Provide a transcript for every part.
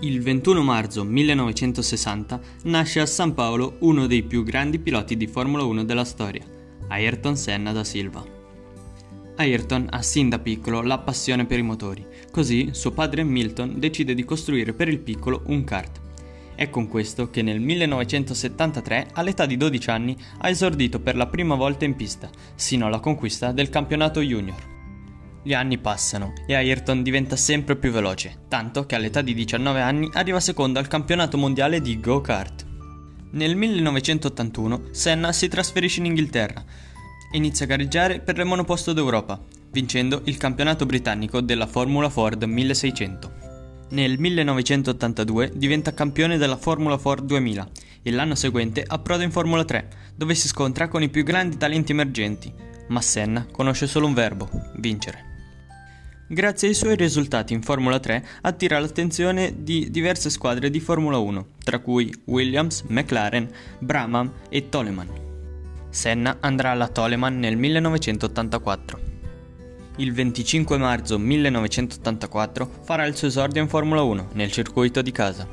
Il 21 marzo 1960 nasce a San Paolo uno dei più grandi piloti di Formula 1 della storia, Ayrton Senna da Silva. Ayrton ha sin da piccolo la passione per i motori, così suo padre Milton decide di costruire per il piccolo un kart. È con questo che nel 1973, all'età di 12 anni, ha esordito per la prima volta in pista, sino alla conquista del campionato junior. Gli anni passano e Ayrton diventa sempre più veloce, tanto che all'età di 19 anni arriva secondo al campionato mondiale di go-kart. Nel 1981 Senna si trasferisce in Inghilterra e inizia a gareggiare per il monoposto d'Europa, vincendo il campionato britannico della Formula Ford 1600. Nel 1982 diventa campione della Formula Ford 2000 e l'anno seguente approda in Formula 3, dove si scontra con i più grandi talenti emergenti, ma Senna conosce solo un verbo, vincere. Grazie ai suoi risultati in Formula 3 attira l'attenzione di diverse squadre di Formula 1, tra cui Williams, McLaren, Brabham e Toleman. Senna andrà alla Toleman nel 1984. Il 25 marzo 1984 farà il suo esordio in Formula 1 nel circuito di casa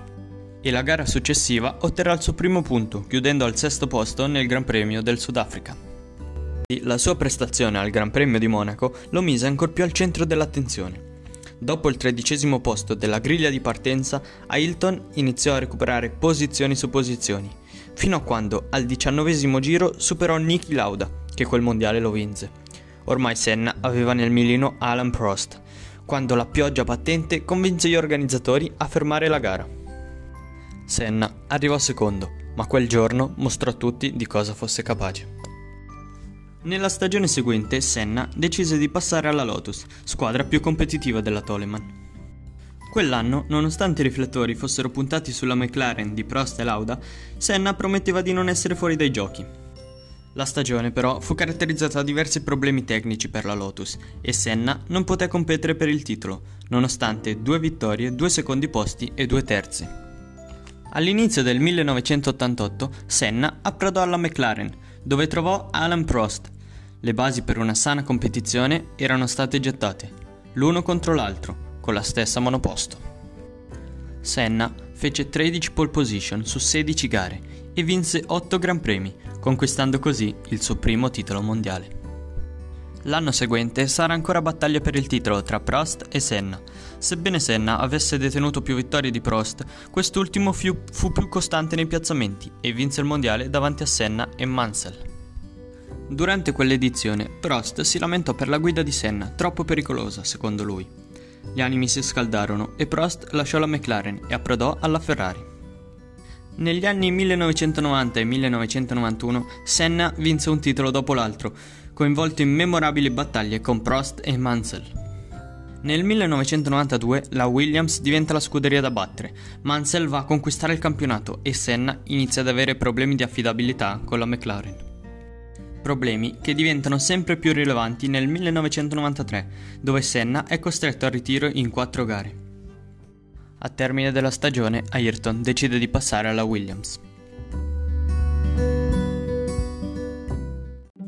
e la gara successiva otterrà il suo primo punto, chiudendo al sesto posto nel Gran Premio del Sudafrica. La sua prestazione al Gran Premio di Monaco lo mise ancor più al centro dell'attenzione. Dopo il tredicesimo posto della griglia di partenza, Ailton iniziò a recuperare posizioni su posizioni, fino a quando al diciannovesimo giro superò Niki Lauda, che quel mondiale lo vinse. Ormai Senna aveva nel mirino Alan Prost, quando la pioggia battente convinse gli organizzatori a fermare la gara. Senna arrivò secondo, ma quel giorno mostrò a tutti di cosa fosse capace. Nella stagione seguente Senna decise di passare alla Lotus, squadra più competitiva della Toleman. Quell'anno, nonostante i riflettori fossero puntati sulla McLaren di Prost e Lauda, Senna prometteva di non essere fuori dai giochi. La stagione però fu caratterizzata da diversi problemi tecnici per la Lotus e Senna non poté competere per il titolo, nonostante due vittorie, due secondi posti e due terzi. All'inizio del 1988 Senna approdò alla McLaren, dove trovò Alan Prost, le basi per una sana competizione erano state gettate, l'uno contro l'altro, con la stessa monoposto. Senna fece 13 pole position su 16 gare e vinse 8 Gran Premi, conquistando così il suo primo titolo mondiale. L'anno seguente sarà ancora battaglia per il titolo tra Prost e Senna. Sebbene Senna avesse detenuto più vittorie di Prost, quest'ultimo fu, fu più costante nei piazzamenti e vinse il mondiale davanti a Senna e Mansell. Durante quell'edizione, Prost si lamentò per la guida di Senna, troppo pericolosa, secondo lui. Gli animi si scaldarono e Prost lasciò la McLaren e approdò alla Ferrari. Negli anni 1990 e 1991 Senna vinse un titolo dopo l'altro, coinvolto in memorabili battaglie con Prost e Mansell. Nel 1992 la Williams diventa la scuderia da battere, Mansell va a conquistare il campionato e Senna inizia ad avere problemi di affidabilità con la McLaren problemi che diventano sempre più rilevanti nel 1993, dove Senna è costretto al ritiro in quattro gare. A termine della stagione, Ayrton decide di passare alla Williams.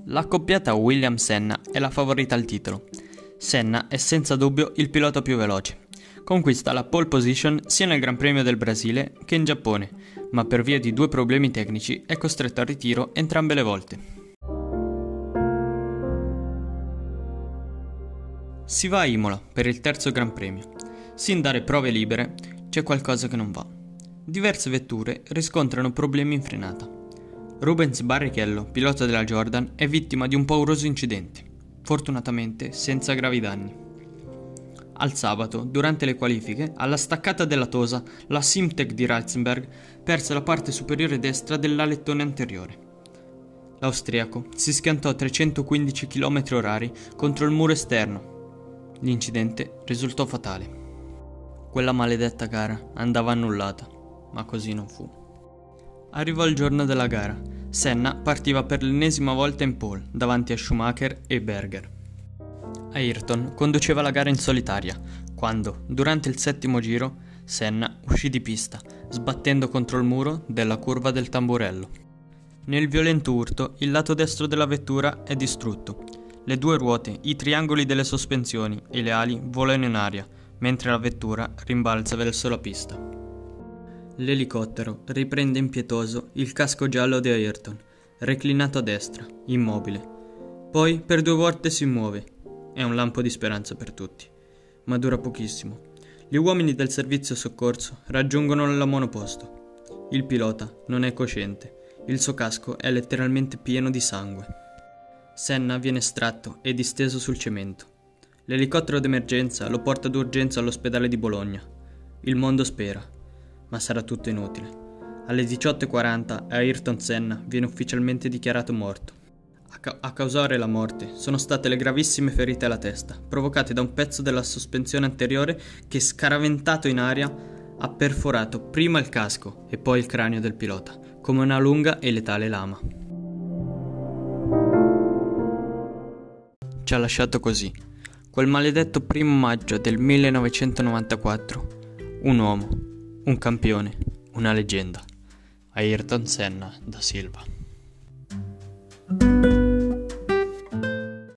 L'accoppiata Williams-Senna è la favorita al titolo. Senna è senza dubbio il pilota più veloce. Conquista la pole position sia nel Gran Premio del Brasile che in Giappone, ma per via di due problemi tecnici è costretto al ritiro entrambe le volte. Si va a Imola per il terzo Gran Premio. Sin dare prove libere c'è qualcosa che non va. Diverse vetture riscontrano problemi in frenata. Rubens Barrichello, pilota della Jordan, è vittima di un pauroso incidente, fortunatamente senza gravi danni. Al sabato, durante le qualifiche, alla staccata della Tosa, la Simtech di Ratzenberg perse la parte superiore destra dell'alettone anteriore. L'austriaco si schiantò a 315 km/h contro il muro esterno L'incidente risultò fatale. Quella maledetta gara andava annullata, ma così non fu. Arrivò il giorno della gara. Senna partiva per l'ennesima volta in pole davanti a Schumacher e Berger. Ayrton conduceva la gara in solitaria, quando, durante il settimo giro, Senna uscì di pista, sbattendo contro il muro della curva del tamburello. Nel violento urto, il lato destro della vettura è distrutto. Le due ruote, i triangoli delle sospensioni e le ali volano in aria, mentre la vettura rimbalza verso la pista. L'elicottero riprende impietoso il casco giallo di Ayrton, reclinato a destra, immobile. Poi per due volte si muove. È un lampo di speranza per tutti, ma dura pochissimo. Gli uomini del servizio soccorso raggiungono il monoposto. Il pilota non è cosciente il suo casco è letteralmente pieno di sangue. Senna viene estratto e disteso sul cemento. L'elicottero d'emergenza lo porta d'urgenza all'ospedale di Bologna. Il mondo spera, ma sarà tutto inutile. Alle 18.40 Ayrton Senna viene ufficialmente dichiarato morto. A, ca- a, causare la morte sono state le gravissime ferite alla testa, provocate da un pezzo della sospensione anteriore che, scaraventato in aria, ha perforato prima il casco e poi il cranio del pilota, come una lunga e letale lama. Ci ha lasciato così, quel maledetto primo maggio del 1994, un uomo, un campione, una leggenda, Ayrton Senna da Silva.